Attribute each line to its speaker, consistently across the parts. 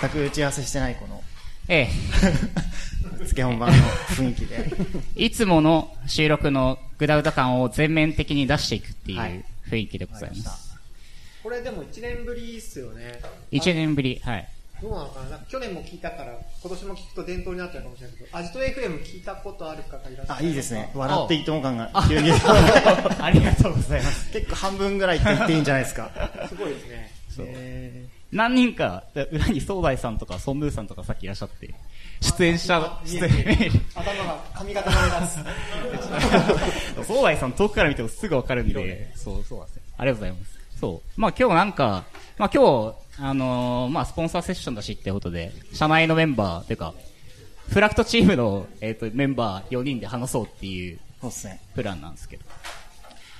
Speaker 1: 全く打ち合わせしてないこの、
Speaker 2: え
Speaker 1: え。つけ本番の雰囲気で。
Speaker 2: いつもの収録のグダグダ感を全面的に出していくっていう雰囲気でございます。
Speaker 3: これでも1年ぶりっすよね。
Speaker 2: 1年ぶり、はい。
Speaker 3: どうなのかな？去年も聞いたから、今年も聞くと伝統になっちゃうかもしれないけど、アジト FM 聞いたことある方いらっしゃる
Speaker 1: あ、いいですね。笑っていいとも感が急に。
Speaker 2: ありがとうございます。
Speaker 1: 結構半分ぐらいって言っていいんじゃないですか。
Speaker 3: すごいですね。そう。
Speaker 2: 何人か、裏に総大さんとか、ソンムーさんとかさっきいらっしゃって、出演者、出演
Speaker 3: 頭が髪型が目
Speaker 2: 立つ。総大さん遠くから見てもすぐわかるんで、そう、そうですね。ありがとうございます。そう。まあ今日なんか、まあ今日、あのー、まあスポンサーセッションだしってことで、社内のメンバー、というか、フラクトチームの、えっ、ー、と、メンバー4人で話そうっていう、そうですね。プランなんですけど。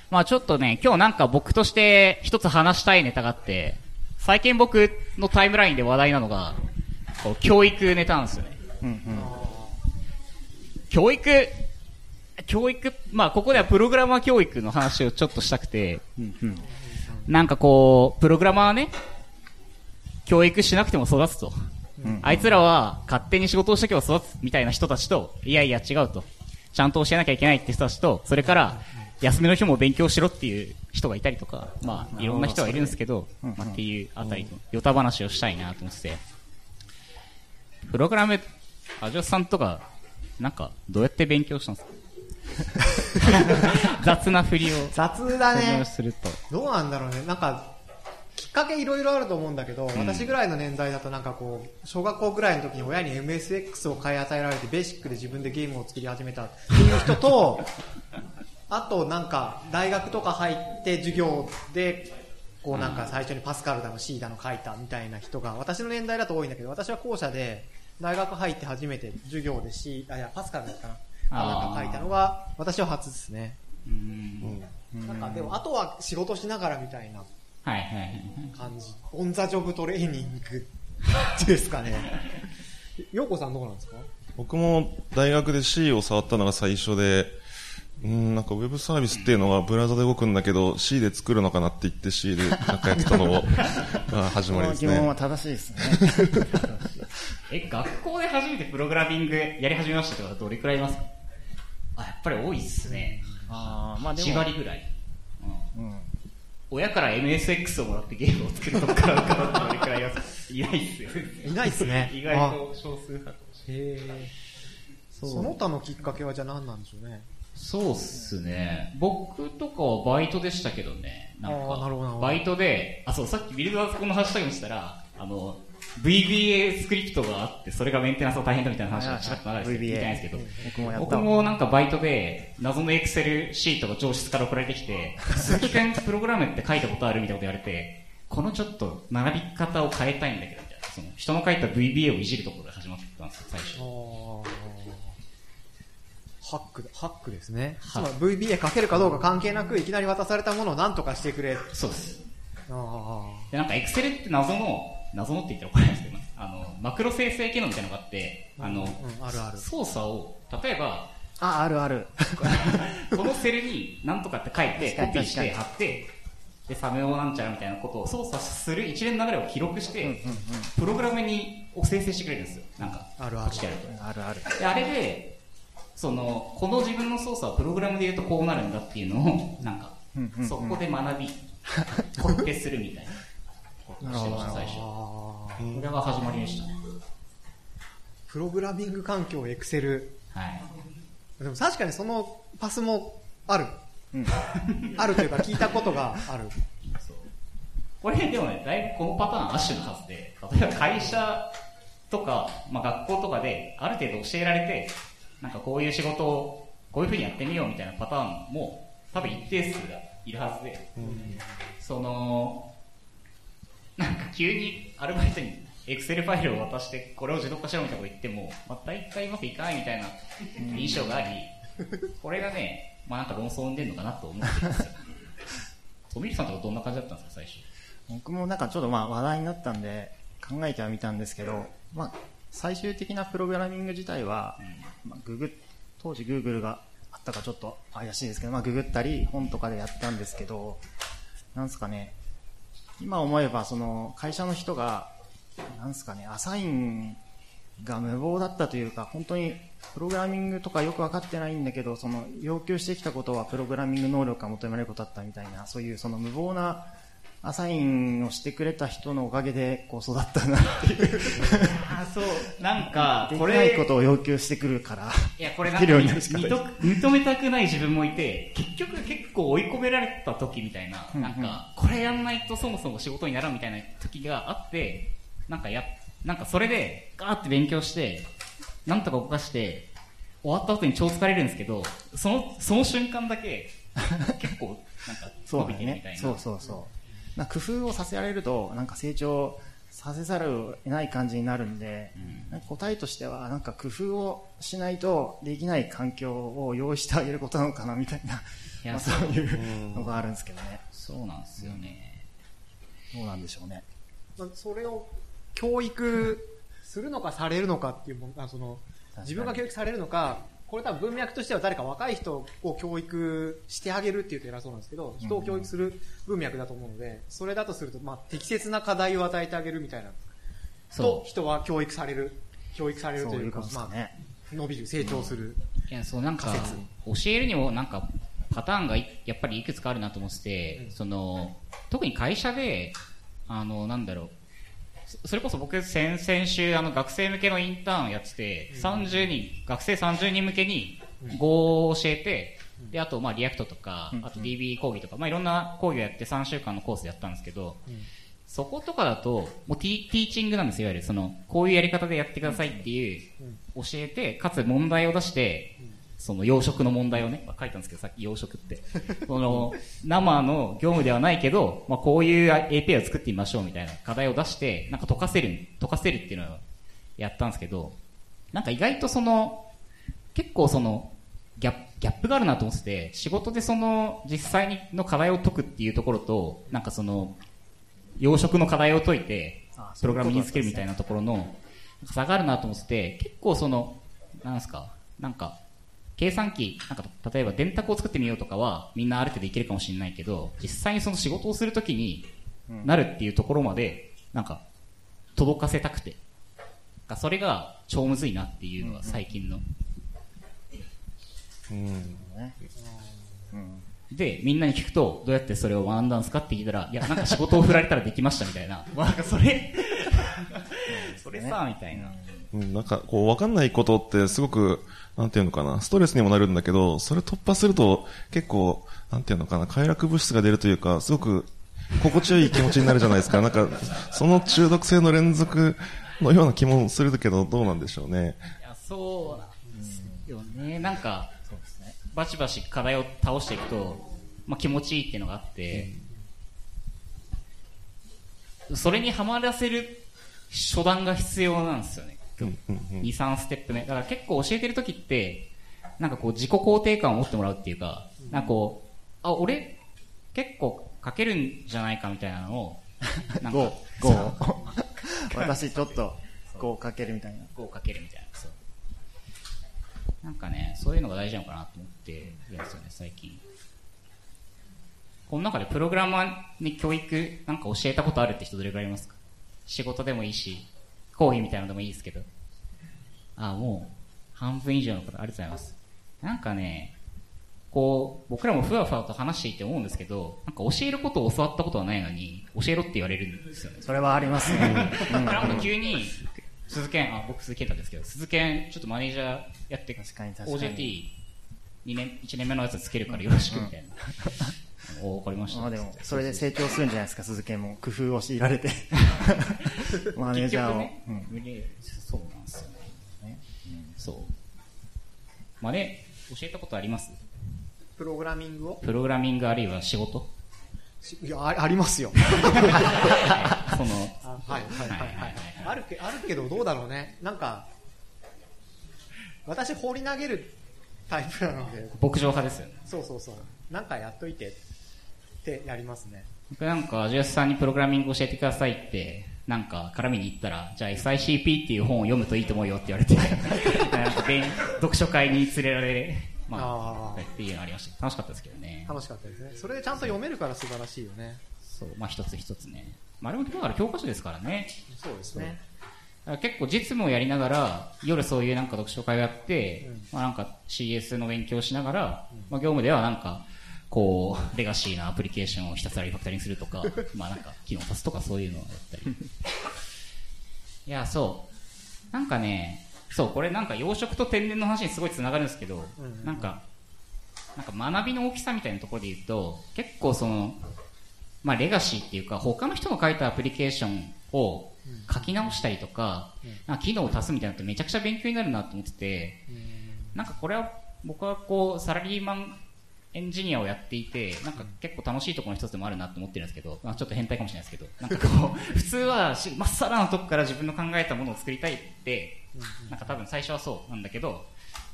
Speaker 2: まあちょっとね、今日なんか僕として一つ話したいネタがあって、最近僕のタイムラインで話題なのが、こう教育ネタなんですよね。うんうん、教育、教育、まあここではプログラマー教育の話をちょっとしたくて、うんうん、なんかこう、プログラマーね、教育しなくても育つと。うん、あいつらは勝手に仕事をしとけば育つみたいな人たちと、いやいや違うと。ちゃんと教えなきゃいけないって人たちと、それから、休みの日も勉強しろっていう人がいたりとか、まあ、いろんな人がいるんですけど、まあ、っていうあたりの、ヨタ話をしたいなと思ってて、プログラム、アジョスさんとか、なんか、どうやって勉強したんですか？雑な振りを。
Speaker 3: 雑だね。すると。どうなんだろうね。なんか、きっかけいろいろあると思うんだけど、うん、私ぐらいの年代だとなんかこう、小学校ぐらいの時に親に MSX を買い与えられて、ベーシックで自分でゲームを作り始めたっていう人と、あとなんか大学とか入って授業でこうなんか最初にパスカルだの C だの書いたみたいな人が私の年代だと多いんだけど私は校舎で大学入って初めて授業で C あいやパスカルだったな。なんか書いたのが私は初ですね。うん。なんかでもあとは仕事しながらみたいな感じ。オンザジョブトレーニングですかね。陽子さんどうなんですか？
Speaker 4: 僕も大学で C を触ったのが最初でうん、なんかウェブサービスっていうのはブラウザで動くんだけど C で作るのかなって言って C でなんかやってたのが 始まりですね。
Speaker 1: 疑問は正しいですね。
Speaker 2: え、学校で初めてプログラミングやり始めましたけど、どれくらいいますか？あ、やっぱり多いっすね。ああ、まあでも。4割ぐらい。うん。うん、親から MSX をもらってゲームを作るとかどれくらいいます？いないっすよ。
Speaker 3: いないっすね。
Speaker 2: 意外と少数派かもしれない。へ
Speaker 3: その他のきっかけはじゃあ何なんでしょうね。
Speaker 2: そうっすね。僕とかはバイトでしたけどね。なんか、バイトで、あ、そう、さっきビルドアーズコンのハッシュタグにしたら、あの、VBA スクリプトがあって、それがメンテナンスが大変だみたいな話がちらっと流れてみたいんですけど、僕もなんかバイトで、謎のエクセルシートが上質から送られてきて、鈴木君プログラムって書いたことあるみたいなこと言われて、このちょっと並び方を変えたいんだけど、みたいな。その人の書いた VBA をいじるところで始まったんですよ、最初。
Speaker 3: ハック、ハックですね。つまり VBA かけるかどうか関係なく、いきなり渡されたものを何とかしてくれ。
Speaker 2: そうです。あで、なんか Excel って謎の、謎のって言ったら怒らないですけど、あの、マクロ生成機能みたいなのがあって、あの、うん、あるある。操作を、例えば、
Speaker 1: あ、あるある。
Speaker 2: このセルに何とかって書いて、コピーして貼って、で、サメオなんちゃらみたいなことを操作する一連の流れを記録して、プログラムにを生成してくれるんですよ。なんか。
Speaker 3: あるある。
Speaker 2: あるある。で、あれで、その、この自分の操作はプログラムで言うとこうなるんだっていうのを、なんか、そこで学び、コピペするみたいなことしてました、最初。これが始まりでしたね。
Speaker 3: プログラミング環境、エクセル。はい。でも確かにそのパスもある。うん、あるというか聞いたことがある。
Speaker 2: これでもね、だいぶこのパターンアッシュのはずで、例えば会社とか、まあ学校とかである程度教えられて、なんかこういう仕事をこういうふうにやってみようみたいなパターンも多分一定数がいるはずで、うん、その、なんか急にアルバイトにエクセルファイルを渡してこれを自動化しろみたいなこと言っても、まあ、大体うまくいかないみたいな印象があり、これがね、まあなんか論争を生んでるのかなと思ってますよ。トミルさんとかどんな感じだったんですか、最初？
Speaker 1: 僕もなんかちょっとまあ話題になったんで考えてはみたんですけど、まあ最終的なプログラミング自体は、まあ、ググ当時グーグルがあったかちょっと怪しいですけど、まあ、ググったり本とかでやったんですけどなんですかね。今思えばその会社の人がなんすかね、アサインが無謀だったというか、本当にプログラミングとかよく分かってないんだけど、その要求してきたことはプログラミング能力が求められることだったみたいな、そういうその無謀なアサインをしてくれた人のおかげでこう育ったなっていう。
Speaker 2: あそう。なんか
Speaker 1: これないことを要求してくるから
Speaker 2: いやこれなんか認めたくない自分もいて結局結構追い込められた時みたいな、うんうん、なんかこれやんないとそもそも仕事にならんみたいな時があってなんかやなんかそれでガーって勉強してなんとか動かして終わった後に超疲れるんですけどそのその瞬間だけ結構なんか 伸びてるみたいな。
Speaker 1: そうそうそうな工夫をさせられるとなんか成長させざるを得ない感じになるんで、うん、答えとしてはなんか工夫をしないとできない環境を用意してあげることなのかなみたいなまあ、そういうのがあるんですけどね、
Speaker 2: そうなんですよね、
Speaker 1: どうなんでしょうね、
Speaker 3: まあ、それを教育するのかされるのかっていうものその自分が教育されるのかこれ多分文脈としては誰か若い人を教育してあげるっていうと偉そうなんですけど、人を教育する文脈だと思うので、それだとすると、まあ、適切な課題を与えてあげるみたいな。と、人は教育される。教育されるというか、ううまあ、伸びる、成長する。
Speaker 2: いや、そう、なんか、教えるにもなんか、パターンがやっぱりいくつかあるなと思ってて、うん、その、特に会社で、あの、なんだろう、それこそ僕先々週あの学生向けのインターンをやってて、30人、学生30人向けに Go を教えて、で、あとまあ React とか、あと DB 講義とか、まあいろんな講義をやって3週間のコースでやったんですけど、そことかだと、もうティ teaching なんですよ、いわゆる。その、こういうやり方でやってくださいっていう、教えて、かつ問題を出して、その養殖の問題をね、まあ、書いたんですけど、さっき養殖って。その、生の業務ではないけど、まあ、こういう API を作ってみましょうみたいな課題を出して、なんか解かせる、解かせるっていうのをやったんですけど、なんか意外とその、結構その、ギャギャップがあるなと思ってて、仕事でその、実際にの課題を解くっていうところと、なんかその、養殖の課題を解いて、プログラム身につけるみたいなところの、差があるなと思ってて、結構その、なんですか、なんか、計算機、なんか例えば電卓を作ってみようとかはみんなある程度いけるかもしれないけど、実際にその仕事をするときになるっていうところまで、なんか届かせたくて、それが超むずいなっていうのが最近の。うん。で、みんなに聞くと、どうやってそれを学んだんですかって聞いたら、いや、なんか仕事を振られたらできましたみたいな。まあ、なんかそれ それさ、みたいな。
Speaker 4: うん、なんか、こう、わかんないことってすごく、なんていうのかな、ストレスにもなるんだけど、それ突破すると結構、なんていうのかな、快楽物質が出るというか、すごく心地よい気持ちになるじゃないですか。なんか、その中毒性の連続のような気もするけど、どうなんでしょうね。
Speaker 2: いや、そうなんですよね。なんか、そうですね。バチバチ課題を倒していくと、まあ気持ちいいっていうのがあって、それにはまらせる初段が必要なんですよね。2、3ステップ目。だから結構教えてる時って、なんかこう自己肯定感を持ってもらうっていうか、なんかこう、あ、俺結構書けるんじゃないかみたいなのを、
Speaker 1: なんか、5、私ちょっと5書けるみたいな。
Speaker 2: 5書けるみたいな。そう。なんかね、そういうのが大事なのかなと思ってるんですよね、最近。この中でプログラマーに教育なんか教えたことあるって人どれくらいいますか？仕事でもいいし、コーヒーみたいなのでもいいですけど。あ、もう、半分以上の方、ありがとうございます。なんかね、こう、僕らもふわふわと話していて思うんですけど、なんか教えることを教わったことはないのに、教えろって言われるんですよね。
Speaker 1: それはありますね。
Speaker 2: うん、なんか急に、鈴研、あ、僕鈴研太ですけど、鈴研、ちょっとマネージャーやって、確かに確かに OJT2 年、1年目のやつつけるからよろしくみたいな。おわかりました。まあ
Speaker 1: でも、それで成長するんじゃないですか、鈴木も。工夫を強いられて。マネージャーを。ね
Speaker 2: うん、そうなんですよね。うん、そう。まあね、教えたことあります？
Speaker 3: プログラミングを？
Speaker 2: プログラミングあるいは仕事？
Speaker 3: いやあ、ありますよ。
Speaker 2: その、
Speaker 3: はい、はい、はい、はい。あるけ、あるけどどうだろうね。なんか、私放り投げるタイプなので。
Speaker 2: 牧場派ですよね。
Speaker 3: そうそうそう。なんかやっといてってやりますね。
Speaker 2: 僕なんか、ジュースさんにプログラミング教えてくださいって、なんか絡みに行ったら、じゃあ SICP っていう本を読むといいと思うよって言われて、読書会に連れられ、まあ、っていうのありました。楽しかったですけどね。
Speaker 3: 楽しかったですね。それでちゃんと読めるから素晴らしいよね。
Speaker 2: そう、まあ一つ一つね。まああれもだから教科書ですからね。
Speaker 3: そうですね。
Speaker 2: 結構実務をやりながら、夜そういうなんか読書会をやって、うん、まあなんか CS の勉強をしながら、うん、まあ業務ではなんか、こう、レガシーなアプリケーションをひたすらリファクタリングするとか、まあなんか、機能足すとかそういうのをやったり。いや、そう。なんかね、そう、これなんか養殖と天然の話にすごい繋がるんですけど、うん、なんか、なんか学びの大きさみたいなところで言うと、結構その、まあレガシーっていうか、他の人の書いたアプリケーションを書き直したりとか、なんか機能を足すみたいなのってめちゃくちゃ勉強になるなと思ってて、なんかこれは僕はこう、サラリーマンエンジニアをやっていて、なんか結構楽しいところの一つでもあるなと思ってるんですけど、まあ、ちょっと変態かもしれないですけど、なんかこう、普通はまっさらのとこから自分の考えたものを作りたいって、なんか多分最初はそうなんだけど、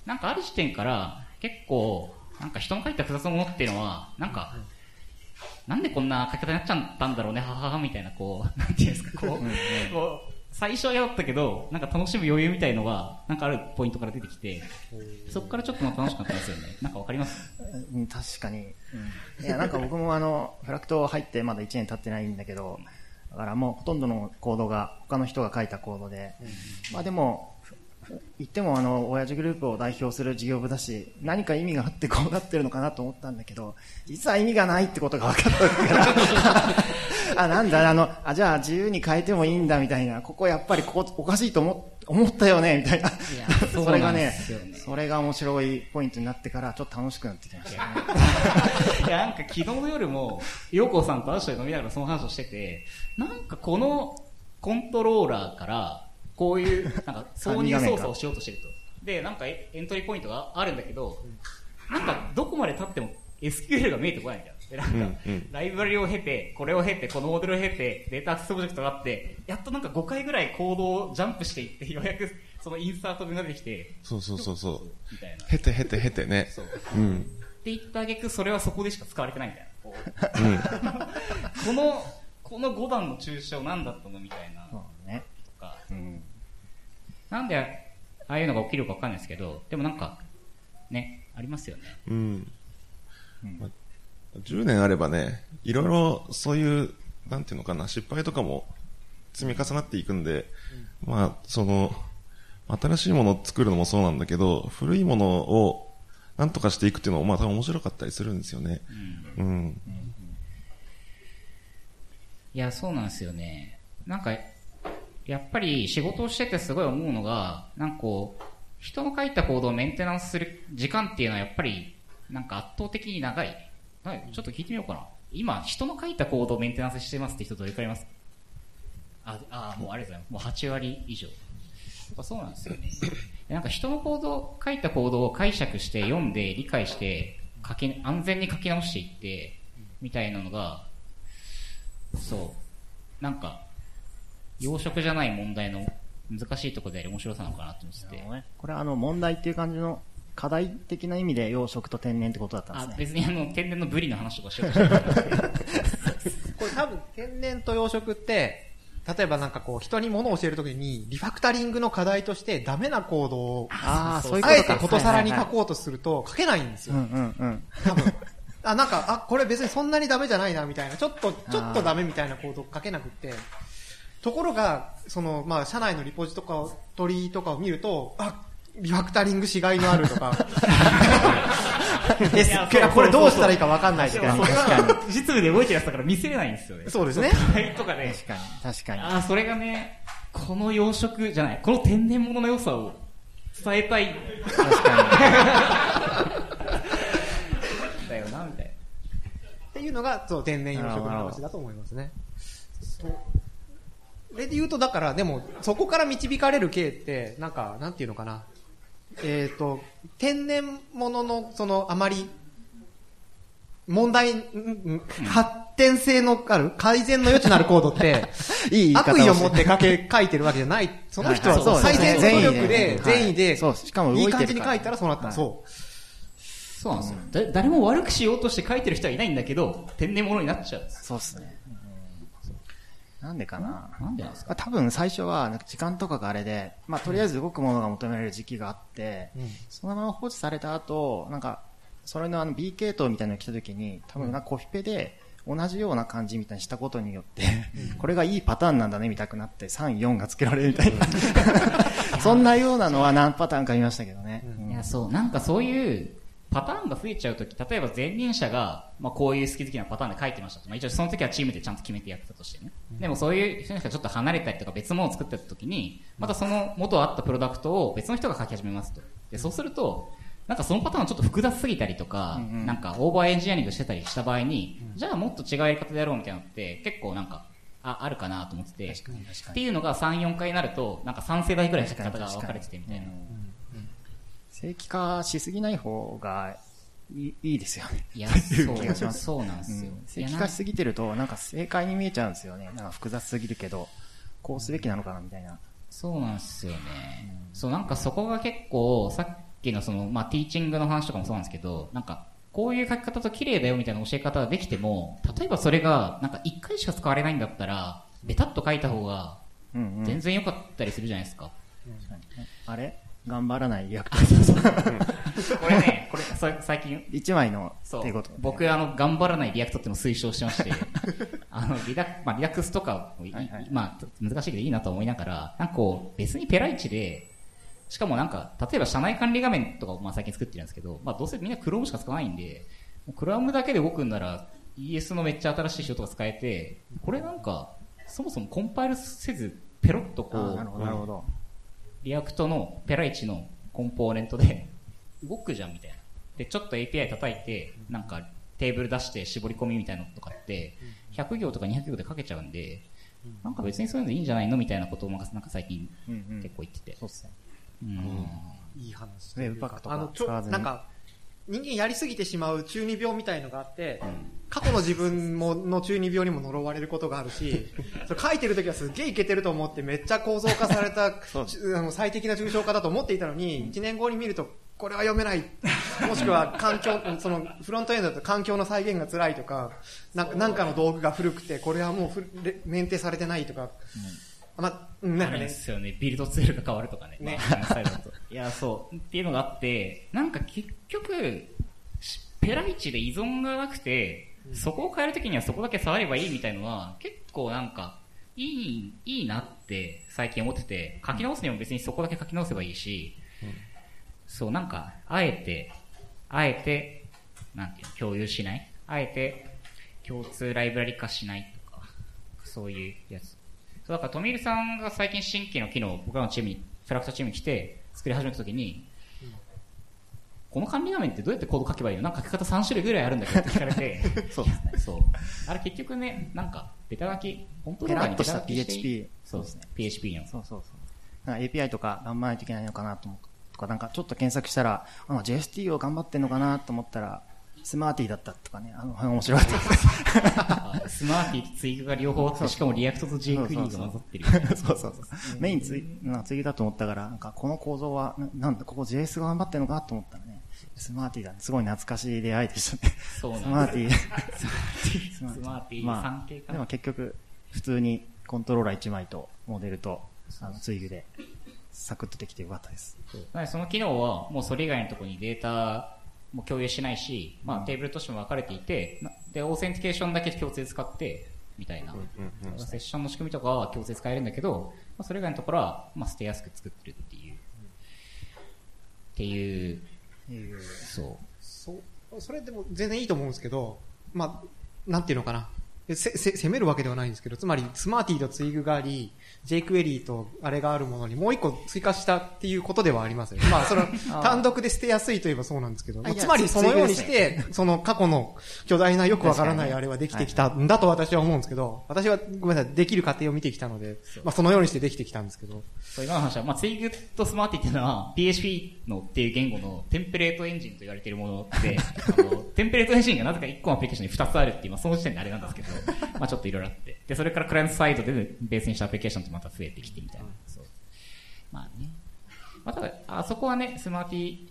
Speaker 2: なんかある時点から結構、なんか人の書いた複雑なものっていうのは、なんか、なんでこんな書き方になっちゃったんだろうね、はははみたいな、こう、なんていうんですか、こう、こう最初は嫌だったけど、なんか楽しむ余裕みたいのが、なんかあるポイントから出てきて、そこからちょっと楽しかったですよね。なんかわかります？
Speaker 1: うん、確かに。うん、いや、なんか僕もあの、フラクト入ってまだ1年経ってないんだけど、だからもうほとんどのコードが他の人が書いたコードで、まあでも、言ってもあの親父グループを代表する事業部だし何か意味があってこうなってるのかなと思ったんだけど実は意味がないってことが分かったから あなんだあのあじゃあ自由に変えてもいいんだみたいな。ここやっぱりここおかしいと思思ったよねみたいな。それがね、ね、それが面白いポイントになってからちょっと楽しくなってきました。ね
Speaker 2: いやなんか昨日の夜も陽子さんとアッシュで飲みながらその話をしててなんかこのコントローラーからこういう、なんか、挿入操作をしようとしてると。で、なんかエントリーポイントがあるんだけど、なんか、どこまで経っても SQL が見えてこないんだよ。で、なんか、ライブラリを経て、これを経て、このモデルを経て、データアクセスプロジェクトがあって、やっとなんか5回ぐらいコードをジャンプしていって、ようやくそのインサートが出てきて、
Speaker 4: そうそうそうそう。みたいな。経て経て経てね。そう。うん。
Speaker 2: って言ったあげく、それはそこでしか使われてないみたいな。うん、この、この5段の抽象何だったのみたいな。そうね。とか。うん。なんで、ああいうのが起きるかわかんないですけど、でもなんか、ね、ありますよね。うん。
Speaker 4: うん、まあ、10年あればね、いろいろそういう、なんていうのかな、失敗とかも積み重なっていくんで、うん、まあ、その、新しいものを作るのもそうなんだけど、古いものをなんとかしていくっていうのも、まあ多分面白かったりするんですよね。うん。うん、
Speaker 2: いや、そうなんですよね。なんか、やっぱり仕事をしててすごい思うのが、なんかこう、人の書いたコードをメンテナンスする時間っていうのはやっぱり、なんか圧倒的に長い。はい、ちょっと聞いてみようかな。今、人の書いたコードをメンテナンスしてますって人どれくらいいます？あ、あ、もうありがとうございます。もう8割以上。やっぱそうなんですよね。なんか人のコード、書いたコードを解釈して読んで理解して書き、安全に書き直していって、みたいなのが、そう。なんか、養殖じゃない問題の難しいところであり面白さなのかなと思ってて。
Speaker 1: これはあの問題っていう感じの課題的な意味で養殖と天然ってことだったんですね。
Speaker 2: あ別にあの天然のブリの話とかしようとして
Speaker 3: これ多分天然と養殖って、例えばなんかこう人に物を教えるときにリファクタリングの課題としてダメなコードをああえてことさらに書こうとすると書けないんですよ。うんうんうん。多分。あ、なんか、あ、これ別にそんなにダメじゃないなみたいな、ちょっと、ちょっとダメみたいなコード書けなくて、ところが、その、まあ、社内のリポジとかを、取りとかを見ると、あ、リファクタリングしがいのあるとか。これどうしたらいいか分かんないとか。
Speaker 2: 実務で動いてるやつだから見せれないんですよね。
Speaker 3: そうですね。
Speaker 2: とかね。
Speaker 1: 確かに。確かに。
Speaker 2: あ、それがね、この養殖じゃない、この天然物の良さを伝えたい。確かに。だよな、みたいな。
Speaker 3: っていうのが、そう、天然養殖の話だと思いますね。そう。それで言うと、だから、でも、そこから導かれる系って、なんか、なんていうのかな。えっ、ー、と、天然物の、その、あまり、問題、発展性のある、改善の余地のあるコードって、いい悪意を持って書け、書いてるわけじゃない。その人は最善の努力で、善意で、しかもいい感じに書いたらそうなった。そう。
Speaker 2: そうなんですよ。誰も悪くしようとして書いてる人はいないんだけど、天然物になっちゃう。
Speaker 1: そうですね。なんでかな？
Speaker 2: なんでなんですか？
Speaker 1: 多分最初は時間とかがあれで、まあ、とりあえず動くものが求められる時期があって、うん、そのまま放置された後、なんか、それのあの B 系統みたいなのが来た時に、多分なコピペで同じような感じみたいにしたことによって、これがいいパターンなんだね見たくなって、3、4が付けられるみたいな。そんなようなのは何パターンか見ましたけどね。
Speaker 2: いや、そう、なんかそういうパターンが増えちゃうとき、例えば前任者が、まあこういう好き好きなパターンで書いてましたと。まあ一応その時はチームでちゃんと決めてやってたとしてね。でもそういう人がちょっと離れたりとか別のものを作ってたときに、またその元あったプロダクトを別の人が書き始めますと。で、そうすると、なんかそのパターンちょっと複雑すぎたりとか、うんうん、なんかオーバーエンジニアリングしてたりした場合に、うん、じゃあもっと違うやり方でやろうみたいなのって結構なんか、あ、あるかなと思ってて、っていうのが3、4回になると、なんか3世代ぐらい書き方が分かれててみたいな。
Speaker 1: 正規化しすぎない方がいいいですよね。
Speaker 2: いや、そう、そうなんですよ。
Speaker 1: 正規化しすぎてると、なんか正解に見えちゃうんですよね。なんか複雑すぎるけど、こうすべきなのかなみたいな。
Speaker 2: そうなんですよね。うん、そう、なんかそこが結構、さっきのその、まあ、 teaching の話とかもそうなんですけど、なんか、こういう書き方だと綺麗だよみたいな教え方ができても、例えばそれが、なんか一回しか使われないんだったら、ベタっと書いた方が、全然良かったりするじゃないですか。うんうん、
Speaker 1: あれ？頑張らない React。
Speaker 2: これね、これ、最近。
Speaker 1: 一枚の、
Speaker 2: そう。僕、あの、頑張らない React っていうのを推奨してまして、あの、リダまあ、 Redux とか、はいはい、まあ、難しいけどいいなと思いながら、なんかこう、別にペライチで、しかもなんか、例えば社内管理画面とかをまあ最近作ってるんですけど、まあどうせみんな Chrome しか使わないんで、Chrome だけで動くんなら ES のめっちゃ新しい仕様とか使えて、これなんか、そもそもコンパイルせず、ペロッとこう、
Speaker 1: なるほど。
Speaker 2: React のペライチの component で動くじゃんみたいな。で、ちょっと API 叩いて、なんかテーブル出して絞り込みみたいなのとかって、100行とか200行で書けちゃうんで、なんか別にそういうのいいんじゃないのみたいなことをなんか最近結構言ってて。
Speaker 1: そうっすね。
Speaker 3: いい話。
Speaker 1: ウェブパックとか
Speaker 3: 使わずに。なんか、人間やりすぎてしまう中二病みたいのがあって、うん、過去の自分もの中二病にも呪われることがあるし、それ書いてる時はすっげえいけてると思ってめっちゃ構造化された あの最適な抽象化だと思っていたのに、1年後に見るとこれは読めない。もしくは環境、そのフロントエンドだと環境の再現が辛いとか、なんかの道具が古くてこれはもうメンテされてないとか、うん
Speaker 2: まあ、なんかね。ですよね。ビルドツールが変わるとかね。ね。いや、そう。っていうのがあって、なんか結局、ペライチで依存がなくて、そこを変えるときにはそこだけ触ればいいみたいのは、結構なんか、いい、いいなって最近思ってて、書き直すにも別にそこだけ書き直せばいいし、うん、そう、なんか、あえて、あえて、なんていうの、共有しない？あえて、共通ライブラリ化しないとか、そういうやつ。そうだから、トミルさんが最近新規の機能を僕らのチームに、フラクタチームに来て作り始めたときに、この管理画面ってどうやってコード書けばいいの？なんか書き方3種類ぐらいあるんだけどって聞かれて、そうですね。そう。あれ結局ね、なんか、ベタ書き、本当
Speaker 1: にベタ書き PHP。
Speaker 2: そうですね。PHP の。
Speaker 1: そうそうそう。API とか頑張らないといけないのかなと思とか、なんかちょっと検索したら、あ JST を頑張ってんのかなと思ったら、 Smarty だったとかね、あの辺面白かった
Speaker 2: です。Smarty と Twig が両方あって、しかもリアクトと j クリーが混ざってる。
Speaker 1: そうそうそう。メインツイなん Twig だと思ったから、なんかこの構造は、なんだ、ここ JS が頑張ってるのかと思ったらね、 Smarty だ、すごい懐かしい出会いでしたね。
Speaker 2: そうなん Smarty。Smarty。ま
Speaker 1: あ、でも結局、普通にコントローラー1枚とモデルと、あの、 Twig で、サクッとできてよかったです。
Speaker 2: その機能は、もうそれ以外のところにデータも共有しないし、まあ、テーブルとしても分かれていて、で、 authentication だけ共通で使って、みたいな、セッションの仕組みとかは共通で使えるんだけど、まあ、それ以外のところは、まあ、捨てやすく作ってるっていう、っていう、そう。
Speaker 3: そう、それでも全然いいと思うんですけど、まあ、なんていうのかな。せ、せ、攻めるわけではないんですけど、つまり、スマーティーとツイグがあり、jQuery とあれがあるものにもう一個追加したっていうことではありますよね。まあ、その、単独で捨てやすいといえばそうなんですけど、つまりそのようにして、その過去の巨大なよくわからないあれはできてきたんだと私は思うんですけど、私はごめんなさい、できる過程を見てきたので、まあそのようにしてできてきたんですけど。
Speaker 2: そう、今の話は、まあ、ツイグとスマーティーっていうのは、PHP のっていう言語のテンプレートエンジンと言われているもので、あの、テンプレートエンジンがなぜか1個のアプリケーションに2つあるっていう、まあその時点であれなんですけど、まあちょっといろいろあって。で、それからクライアントサイドでベースにしたアプリケーションってまた増えてきてみたいな。そう。まあね。まあただ、あそこはね、スマーティー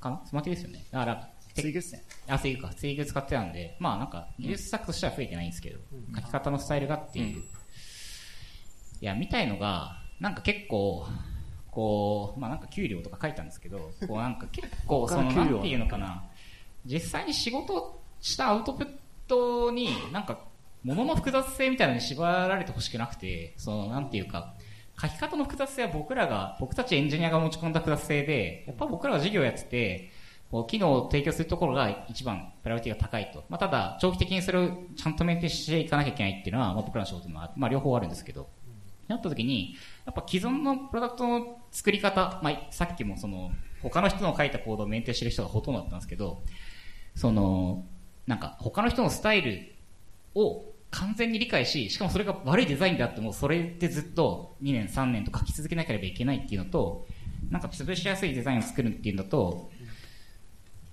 Speaker 2: かな？スマーティーですよね。だから、
Speaker 1: ツイグっすね。
Speaker 2: あ、ツイグか。ツイグ使ってたんで、まあなんか、技術作としては増えてないんですけど、書き方のスタイルがっていう。いや、みたいのが、なんか結構、こう、まあなんか給料とか書いたんですけど、こうなんか結構、その、なんていうのかな、実際に仕事したアウトプットになんか、もの複雑性みたいなのに縛られてほしくなくて、その、なんていうか、書き方の複雑性は僕らが、僕たちエンジニアが持ち込んだ複雑性で、やっぱ僕らが授業やってて、こう機能を提供するところが一番プライオリティが高いと。まあ、ただ、長期的にそれをちゃんとメンテしていかなきゃいけないっていうのは、まあ、僕らの仕事もあまあ、両方あるんですけど、なった時に、やっぱ既存のプロダクトの作り方、まあ、さっきもその、他の人の書いたコードをメンテしてる人がほとんどだったんですけど、その、なんか他の人のスタイルを完全に理解し、しかもそれが悪いデザインであっても、それでずっと2年3年と書き続けなければいけないっていうのと、なんか潰しやすいデザインを作るっていうのと、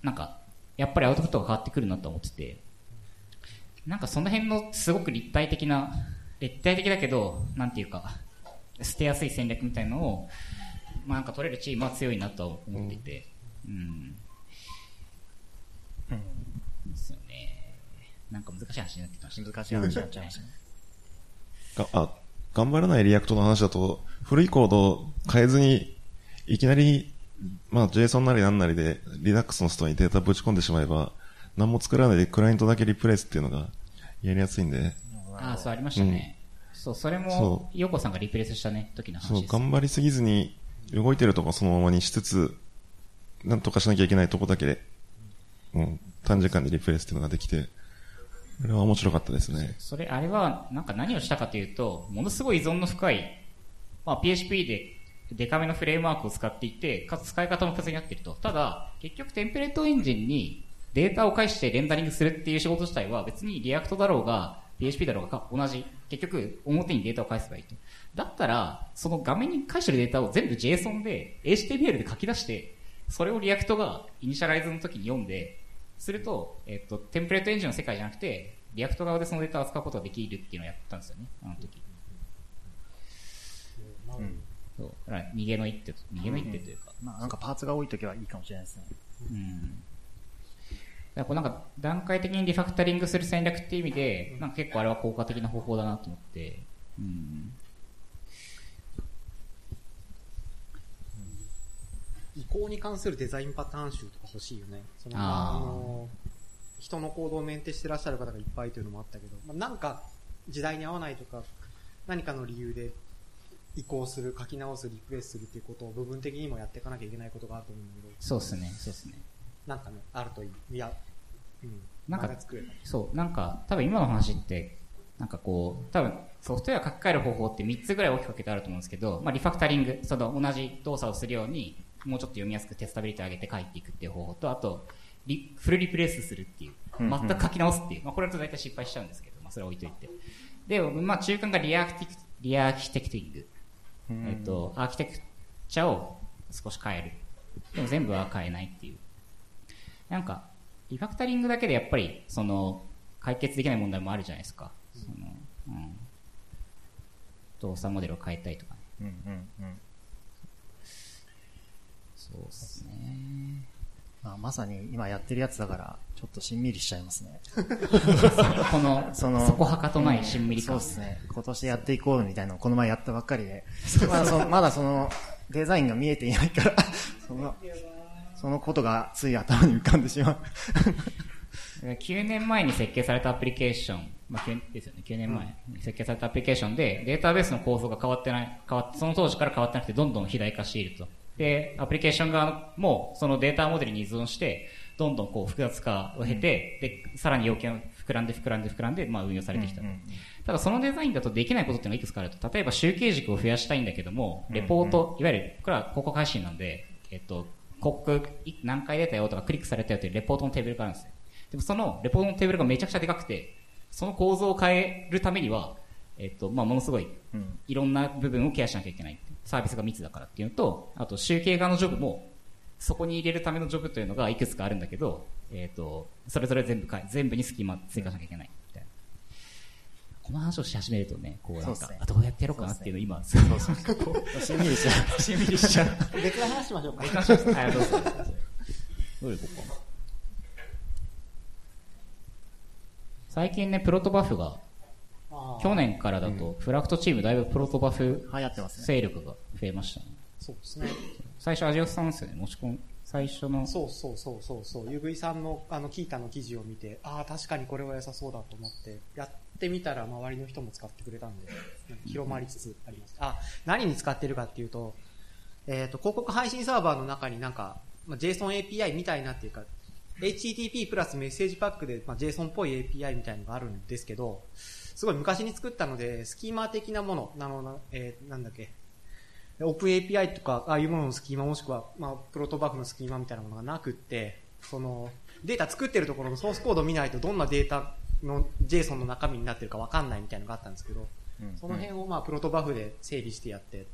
Speaker 2: なんか、やっぱりアウトプットが変わってくるなと思ってて、なんかその辺のすごく立体的な、立体的だけど、なんていうか、捨てやすい戦略みたいのを、まあなんか取れるチームは強いなと思っていて、うん。うん。ですよね。なんか難しい話になってきました。
Speaker 1: 難しい話になっちゃいましたね。
Speaker 4: あ、頑張らない React の話だと、古いコードを変えずに、いきなり、まあ JSON なりなんなりで、 Redux のストアにデータぶち込んでしまえば、何も作らないでクライアントだけリプレイスっていうのがやりやすいんで。
Speaker 2: ああ、そうありましたね。うん、そう、それも、ヨコさんがリプレイスしたね、時の話
Speaker 4: そう、頑張りすぎずに、動いてるとこそのままにしつつ、なんとかしなきゃいけないとこだけで、うん、短時間でリプレイスっていうのができて、これは面白かったですね。
Speaker 2: それ、あれは、なんか何をしたかというと、ものすごい依存の深い、まあ、PHP でデカめのフレームワークを使っていて、かつ使い方も複雑になっていると。ただ、結局テンプレートエンジンにデータを返してレンダリングするっていう仕事自体は別に React だろうが、PHP だろうが同じ。結局、表にデータを返せばいいと。だったら、その画面に返してるデータを全部 JSON で、HTML で書き出して、それを React がイニシャライズの時に読んで、すると、えっと、テンプレートエンジンの世界じゃなくて、 React 側でそのデータを扱うことができるっていうのをやったんですよね、あの時。うん。そう。だから、逃げの一手、逃げの一手というか。
Speaker 1: まあ、なんかパーツが多い時はいいかもしれないですね。うん。
Speaker 2: だからなんか段階的にリファクタリングする戦略っていう意味で、なんか結構あれは効果的な方法だなと思って、うん。
Speaker 3: 移行に関するデザインパターン集とか欲しいよね。そのあの人の行動をメンテしてらっしゃる方がいっぱいというのもあったけど、まあ、なんか時代に合わないとか、何かの理由で移行する、書き直す、リプレイスするっていうことを部分的にもやっていかなきゃいけないことがあると思うんだけど。
Speaker 2: そうですね、そうですね。
Speaker 3: なんかね、あるといい。いや、
Speaker 2: うん。なんか、そう、なんか、多分今の話って、なんかこう、多分ソフトウェア書き換える方法って3つぐらい大きく分けてあると思うんですけど、まあ、リファクタリング、その同じ動作をするように、もうちょっと読みやすくテスタビリティ上げて書いていくっていう方法と、あと、リフルリプレイスするっていう、全く書き直すっていう、まあ、これだと大体失敗しちゃうんですけど、まあ、それは置いといて。で、まあ、中間がリアクティリアーキテクティング。えっと、アーキテクチャを少し変える。でも全部は変えないっていう。なんか、リファクタリングだけでやっぱり、その、解決できない問題もあるじゃないですか。その、うん。動作モデルを変えたいとかね。うんうんうん。そうですね。
Speaker 1: まあ、まさに今やってるやつだから、ちょっとしんみりしちゃいますね。
Speaker 2: この、その、そこはかとないしんみり
Speaker 1: 感、そうですね。今年やっていこうみたいなのをこの前やったばっかりで、まだそまだその、デザインが見えていないからその、そのことがつい頭に浮かんでしまう
Speaker 2: 9年前に設計されたアプリケーション、まあ、9ですよね、9年前に設計されたアプリケーションで、データベースの構造が変わってない、変わその当時から変わってなくて、どんどん肥大化していると。で、アプリケーション側も、そのデータモデルに依存して、どんどんこう複雑化を経て、うん、で、さらに要件を膨らんで膨らんで膨らんで、まあ運用されてきた。うんうん、ただそのデザインだとできないことっていうのがいくつかあると、例えば集計軸を増やしたいんだけども、レポート、いわゆる、これは広告配信なんで、えっと、広告何回出たよとかクリックされたよというレポートのテーブルがあるんですよ。でもそのレポートのテーブルがめちゃくちゃでかくて、その構造を変えるためには、えっと、まあ、ものすごい、いろんな部分をケアしなきゃいけない。サービスが密だからっていうのと、あと集計側のジョブも、そこに入れるためのジョブというのがいくつかあるんだけど、えっ、と、それぞれ全部か全部に隙間追加しなきゃいけない。みたいな。この話をし始めるとね、こうなんか、ね、あ、どうやってやろうかなっていうの今、そうそうそう。しんみりしちゃう。しんみりしちゃう。
Speaker 3: 別の話しましょうか。別の
Speaker 2: 話します。はい、どうぞ。どういうことかな。最近ね、プロトバフが、去年からだと、フラクトチームだいぶプロトバフ勢力が増えましたね。
Speaker 3: そうですね。
Speaker 2: 最初、アジオスさんですよね、持ち込ん最初の。
Speaker 3: そうそうそうそうそう。ゆぐいさんのあのキータの記事を見て、ああ、確かにこれは良さそうだと思って、やってみたら周りの人も使ってくれたんで、広まりつつあります。あ、何に使ってるかっていうと、えっ、ー、と、広告配信サーバーの中になんか、まあ、JSON API みたいなっていうか、HTTP プラスメッセージパックで、まあ、JSON っぽい API みたいのがあるんですけど、すごい昔に作ったので、スキーマ的なもの、なの、えー、なんだっけ、オープン API とか、ああいうもののスキーマもしくは、まあ、プロトバフのスキーマみたいなものがなくって、その、データ作ってるところのソースコードを見ないとどんなデータの JSON の中身になってるかわかんないみたいなのがあったんですけど、うん、その辺をまあ、プロトバフで整理してやって、うん、っ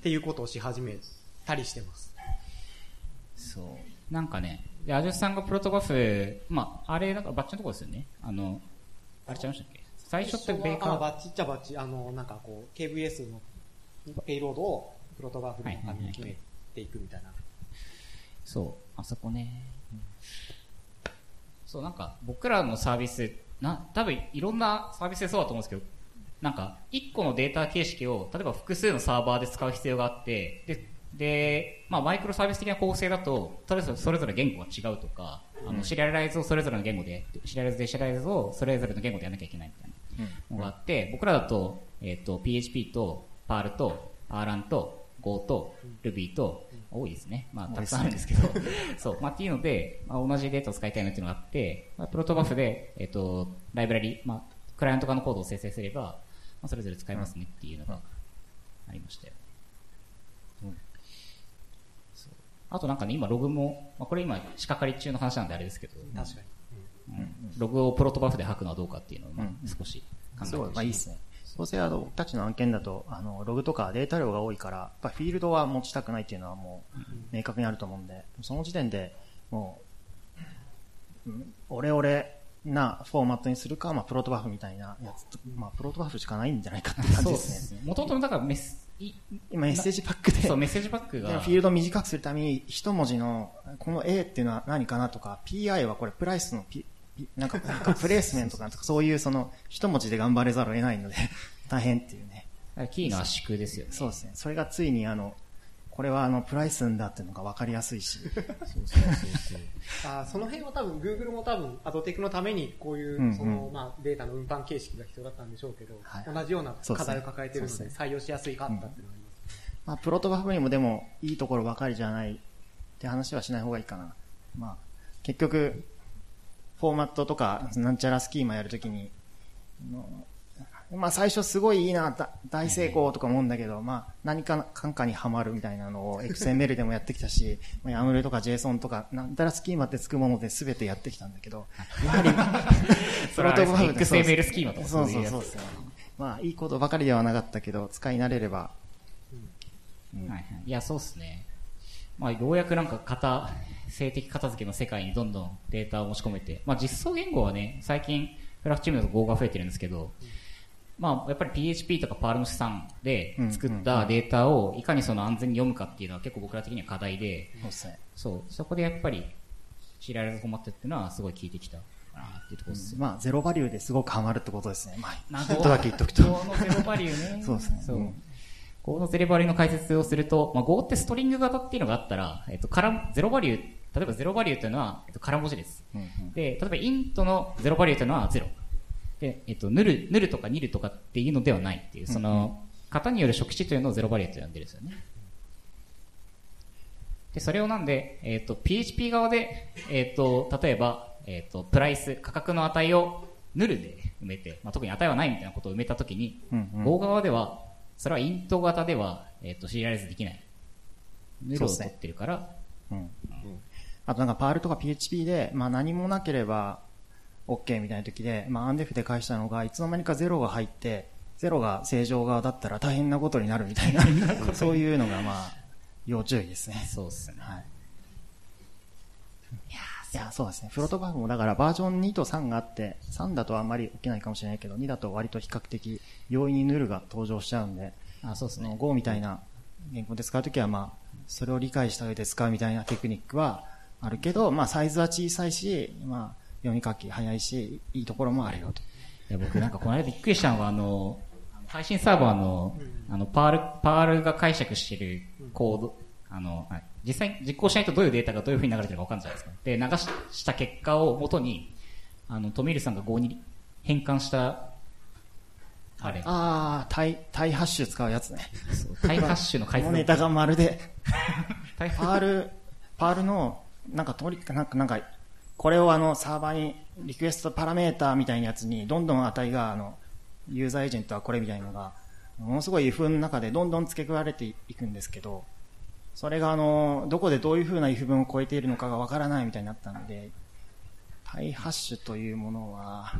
Speaker 3: ていうことをし始めたりしてます。
Speaker 2: そう。なんかね、で、アジョスさんがプロトバフ、まあ、あれ、なんかバッチのとこですよね。あの、あれちゃいましたっけ？最初ってベーカー。
Speaker 3: バッチっちゃバッチ、あの、なんかこう、KVS のペイロードをプロトバフの中に決めていくみたいな。
Speaker 2: そう、あそこね。うん、そう、なんか僕らのサービス、な、多分いろんなサービスでそうだと思うんですけど、なんか、1個のデータ形式を、例えば複数のサーバーで使う必要があって、で、で、まあ、マイクロサービス的な構成だと、それぞれそれぞれ言語が違うとか、あの、シリアライズをそれぞれの言語で、シリアライズでシリアライズをそれぞれの言語でやらなきゃいけないみたいなのがあって、僕らだと、えっ、ー、と、PHP と PAL と RAN と Go と Ruby と、多いですね。まあ、たくさんあるんですけど、そう、まあ、っていうので、まあ、同じデータを使いたいなっていうのがあって、まあ、プロトバフで、えっ、ー、と、ライブラリ、まあ、クライアント側のコードを生成すれば、まあ、それぞれ使えますねっていうのがありましたよ。うん。あとなんかね、今ログも、まあ、これ今仕掛かり中の話なんであれですけど、
Speaker 3: 確か
Speaker 2: に。うん、ログをプロトバフで吐くのはどうかっていうのを、まあ、少し考えて、う。ん、
Speaker 1: まあいいですね。どう。せあの、僕たちの案件だと、あの、ログとかデータ量が多いから、やっぱフィールドは持ちたくないっていうのはもう、明確にあると思うんで、その時点でもう、オレオレなフォーマットにするか、まあ、プロトバフみたいなやつまあ、プロトバフしかないんじゃないかって感じですね。
Speaker 2: もともとだからメス、
Speaker 1: 今メッセージパックで、
Speaker 2: そう、メッセージパックが。
Speaker 1: フィールドを短くするために、一文字の、この A っていうのは何かなとか、PI はこれプライスの P、なんか、なんかプレイスメントかとか、そういうその、一文字で頑張れざるを得ないので、大変っていうね。
Speaker 2: キーの圧縮ですよね。
Speaker 1: そうですね。それがついにあの、これはあのプライスんだっていうのが分かりやすいし。そうそうそう
Speaker 3: そう あその辺は多分 Google も多分アドテクのためにこういう、そのまあデータの運搬形式が必要だったんでしょうけど、はい、同じような課題を抱えているので採用しやすいかったっていうのがあります。
Speaker 1: まあプロトバフにもでもいいところばかりじゃないって話はしない方がいいかな。まあ結局フォーマットとかなんちゃらスキーマやるときにまあ最初すごいいいな、大成功とか思うんだけど、まあ何か かかにはまるみたいなのを XML でもやってきたし、まあ、YAML とか JSON とか、なんたらスキーマってつくもので全てやってきたんだけど、やはり、
Speaker 2: プロトコ XML スキーマとか
Speaker 1: そうそうそうそう。まあいいことばかりではなかったけど、使い慣れれば。
Speaker 2: うんはいはい、いや、そうっすね。まあようやくなんか型、性的片付けの世界にどんどんデータを持ち込めて、まあ実装言語はね、最近、フラフチームだと Go が増えてるんですけど、うんまあ、やっぱり PHP とか PAL の資産で作ったデータをいかにその安全に読むかっていうのは結構僕ら的には課題で、そう、そこでやっぱり知られるフォーマットっていうのはすごい効いてきたっていうところです、
Speaker 1: まあ、ゼロバリューですごくハマるってことですね。まあ、ちょっとだけ言っとくと。
Speaker 2: ゼロバリューね。
Speaker 1: そうですね。そう。
Speaker 2: Go のゼロバリューの解説をすると、まあ、Go ってストリング型っていうのがあったら、えっと、からゼロバリュー、例えばゼロバリューというのは、えっと、空文字です。うんうん、で、例えばイントのゼロバリューというのはゼロ。で、えっと、ヌル、ヌルとかニルとかっていうのではないっていう、その、型による初期値というのをゼロバリエと呼んでるんですよね。で、それをなんで、えっと、PHP 側で、えっと、例えば、えっと、プライス、価格の値をヌルで埋めて、まあ、特に値はないみたいなことを埋めたときに、うんうん、Go 側では、それはイント型では、えっと、シリアライズできない。ヌルを取ってるから、うん、うん。
Speaker 1: あとなんか、パールとか PHP で、まあ何もなければ、OK みたいな時で、まあ、アンデフで返したのが、いつの間にかゼロが入って、ゼロが正常側だったら大変なことになるみたいな、そういうのが、まあ、要注意ですね。
Speaker 2: そうですね。はい。
Speaker 1: いや、そうですね。 Protobuf もだからバージョン2と3があって、3だとあんまり起きないかもしれないけど、2だと割と比較的容易に null が登場しちゃうんで、
Speaker 2: あそうですね。
Speaker 1: Go みたいな言語で使うときは、まあ、それを理解した上で使うみたいなテクニックはあるけど、まあ、サイズは小さいし、まあ、読み書き早いし、いいところもあるよと。
Speaker 2: いや僕なんかこの間びっくりしたのが、あの、配信サーバーの、あの、 Perl、Perl が解釈してるコード、あの、実際に実行しないとどういうデータがどういう風に流れてるか分かんないじゃないですか。で、流した結果を元に、あの、トミルさんが5に変換した
Speaker 1: あれ。ああ、タイ、タイハッシュ使うやつね。
Speaker 2: タイハッシュの
Speaker 1: 解説。ネタがまるで、パール、パールの、なんか通り、なんか、なんか、これをあの、サーバーにリクエストパラメーターみたいなやつに、どんどん値が、あの、ユーザーエージェントはこれみたいなのが、ものすごい if の中でどんどん付け加えられていくんですけど、それがあの、どこでどういうふうな if 文を超えているのかがわからないみたいになったので、 tie hash というものは、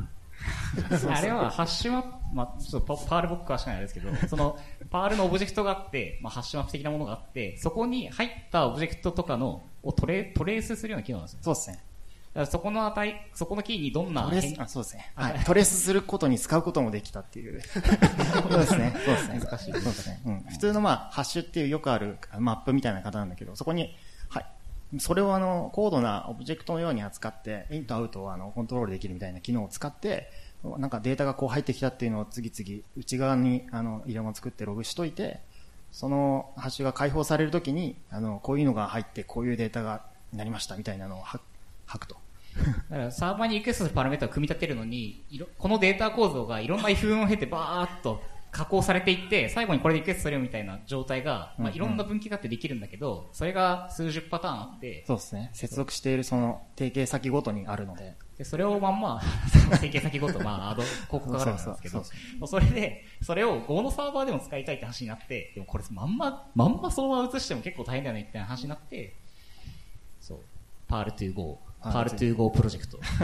Speaker 2: あれはハッシュマップ、まあ、ちょっと Perl 僕詳しくないですけど、その、 Perl のオブジェクトがあって、まあ、ハッシュマップ的なものがあって、そこに入ったオブジェクトとかの、をトレトレースするような機能なんですよ。
Speaker 1: そうですね。
Speaker 2: そこの値、そこのキーにどんな
Speaker 1: トレース、あ、そうですね。はい。トレースすることに使うこともできたっていう。そうですね。そうですね。難しい。そうですね。うん。普通のまあ、ハッシュっていうよくあるマップみたいな方なんだけど、そこに、はい。それをあの、高度なオブジェクトのように扱って、インとアウトをあの、コントロールできるみたいな機能を使って、なんかデータがこう入ってきたっていうのを次々内側にあの入れ物作ってログしといて、そのハッシュが解放されるときに、あの、こういうのが入ってこういうデータがなりましたみたいなのを吐くと。
Speaker 2: だからサーバーにリクエストするパラメータを組み立てるのに、このデータ構造がいろんな if 文を経てバーっと加工されていって、最後にこれでリクエストするみたいな状態が、まあ、いろんな分岐があってできるんだけど、それが数十パターンあって。
Speaker 1: そうですね。接続しているその提携先ごとにあるので。
Speaker 2: で、それをまんま、提携先ごと、まあ、アド、広告があるんですけど、それで、それを Go のサーバーでも使いたいって話になって、でもこれまんま、まんまそのまま移しても結構大変だよねって話になって、そう、パール to Go。パール Go プロジェクト。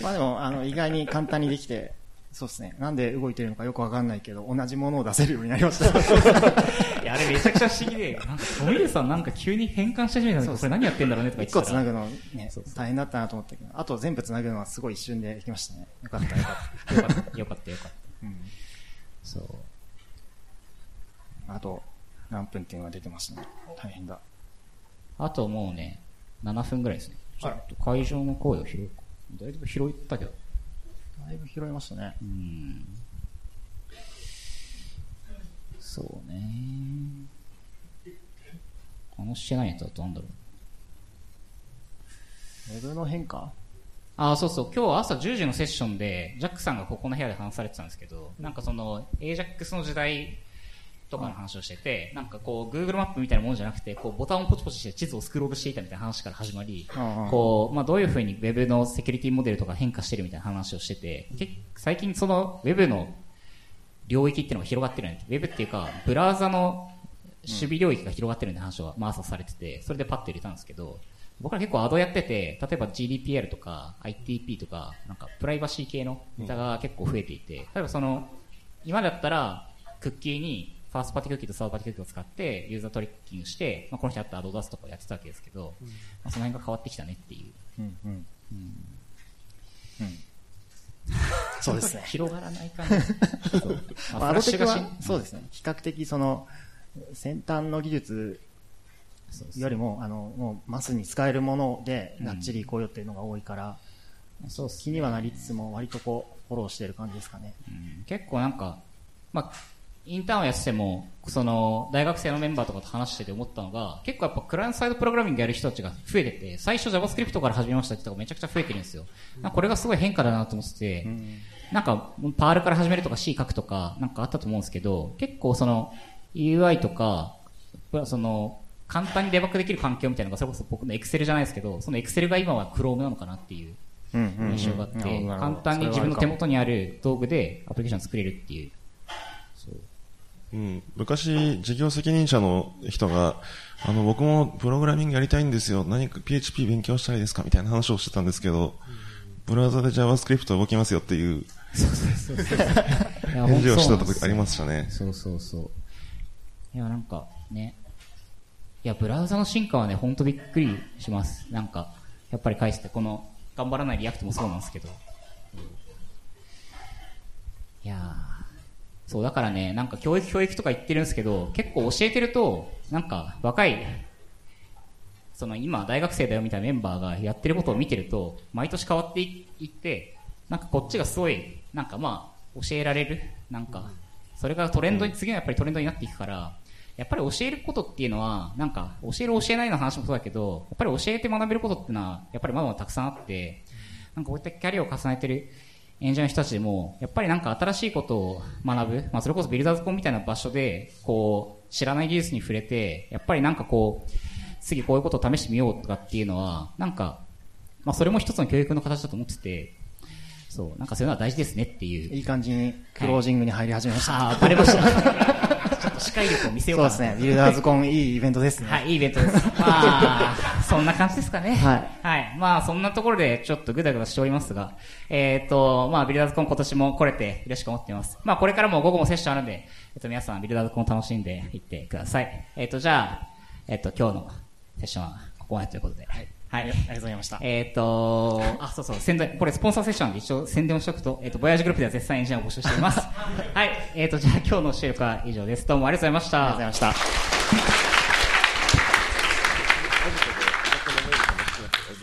Speaker 1: まあでも、あの、意外に簡単にできて、そうですね。なんで動いてるのかよくわかんないけど、同じものを出せるようになりました。
Speaker 2: いや、あれめちゃくちゃ不思議で、なんか、トミルさんなんか急に変換し始めたんで、これ何やってんだろうねとか言ってた
Speaker 1: 一個繋ぐのね、大変だったなと思ったけど、あと全部繋ぐのはすごい一瞬できましたね。よかったよかった。よかった、
Speaker 2: よかった、よかった。うん。そう。
Speaker 1: あと、何分っていうのが出てますね。大変だ。
Speaker 2: あともうね、7分ぐらいですね。ちょっと会場の声を拾う。だいぶ拾ったけど。
Speaker 1: だいぶ拾いましたね。うん。
Speaker 2: そうね。話してないやつだとなんだろ
Speaker 1: う。ウェブの変化？
Speaker 2: ああ、そうそう。今日朝10時のセッションで、ジャックさんがここの部屋で話されてたんですけど、なんかその、AJAX の時代とかの話をしてて、なんかこう、Google マップみたいなものじゃなくて、こう、ボタンをポチポチして地図をスクロールしていたみたいな話から始まり、こう、まあ、どういうふうに Web のセキュリティモデルとか変化してるみたいな話をしてて、最近その Web の領域っていうのが広がってるんで、Web っていうか、ブラウザの守備領域が広がってるんで話は、まあ、朝されてて、それでパッと入れたんですけど、僕ら結構アドやってて、例えば GDPR とか ITP とか、なんかプライバシー系のネタが結構増えていて、例えばその、今だったら、クッキーにファーストパーティクッキーとサードパーティクッキーを使ってユーザートリッキングして、まあ、この人やったアド出すとかやってたわけですけど、うん、まあ、その辺が変わってきたねっていう。うんうんうん
Speaker 1: うん、そうですね。
Speaker 2: 広がらない感じ。そう。
Speaker 1: まあ、アドテクは、そうですね。比較的その、先端の技術よりも、あの、もうマスに使えるもので、がっちり行こうよっていうのが多いから、うん、そう、気にはなりつつも、割とこう、フォローしてる感じですかね。
Speaker 2: うん、結構なんか、まあ、インターンをやってても、その、大学生のメンバーとかと話してて思ったのが、結構やっぱクライアントサイドプログラミングやる人たちが増えてて、最初 JavaScript から始めましたって人がめちゃくちゃ増えてるんですよ。これがすごい変化だなと思ってて、なんか、パールから始めるとか C 書くとか、なんかあったと思うんですけど、結構その、UI とか、その、簡単にデバッグできる環境みたいなのが、それこそ僕の Excel じゃないですけど、その Excel が今は Chrome なのかなっていう印象があって、簡単に自分の手元にある道具でアプリケーション作れるっていう
Speaker 4: うん、昔、事業責任者の人が、あの、僕もプログラミングやりたいんですよ。何か PHP 勉強したいですかみたいな話をしてたんですけど、ブラウザで JavaScript 動きますよっていう、そうそうそう。返事をしてた時ありましたね。
Speaker 2: そうそうそう。いや、なんか、ね。いや、ブラウザの進化はね、ほんとびっくりします。なんか、やっぱり返して、この、頑張らない React もそうなんですけど。いやー。そう、だからね、なんか教育教育とか言ってるんですけど、結構教えてると、なんか若い、その今大学生だよみたいなメンバーがやってることを見てると、毎年変わっていって、なんかこっちがすごい、なんかまあ、教えられる、なんか、それがトレンドに、次はやっぱりトレンドになっていくから、やっぱり教えることっていうのは、なんか、教える教えないの話もそうだけど、やっぱり教えて学べることっていうのは、やっぱりまだまだたくさんあって、なんかこういったキャリアを重ねてるエンジニアの人たちでも、やっぱりなんか新しいことを学ぶ、まあそれこそビルダーズコンみたいな場所で、こう、知らない技術に触れて、やっぱりなんかこう、次こういうことを試してみようとかっていうのは、なんか、まあそれも一つの教育の形だと思ってて、そう、なんかそういうのは大事ですねっていう。
Speaker 1: いい感じにクロージングに入り始めました。は
Speaker 2: い、あ、バレました。視界力を見せようかな。
Speaker 1: そうですね。ビルダーズコン、いいイベントですね。
Speaker 2: はい、いいイベントです。まあ、そんな感じですかね。はい。はい。まあ、そんなところでちょっとぐだぐだしておりますが、えっ、ー、と、まあ、ビルダーズコン今年も来れて嬉しく思っています。まあ、これからも午後もセッションあるんで、えっ、と、皆さんビルダーズコン楽しんでいってください。えっ、と、じゃあ、えっ、と、今日のセッションはここまでということで。はい。
Speaker 1: はい、ありがとうございました。
Speaker 2: えっ、ー、と、あ、そうそう、宣伝、これスポンサーセッションで一応宣伝をしておくと、えっ、ー、と、ボヤージグループでは絶賛エンジニアを募集しています。はい、えっ、ー、と、じゃあ今日の収録は以上です。どうもありがとうございました。
Speaker 1: ありがとうございました。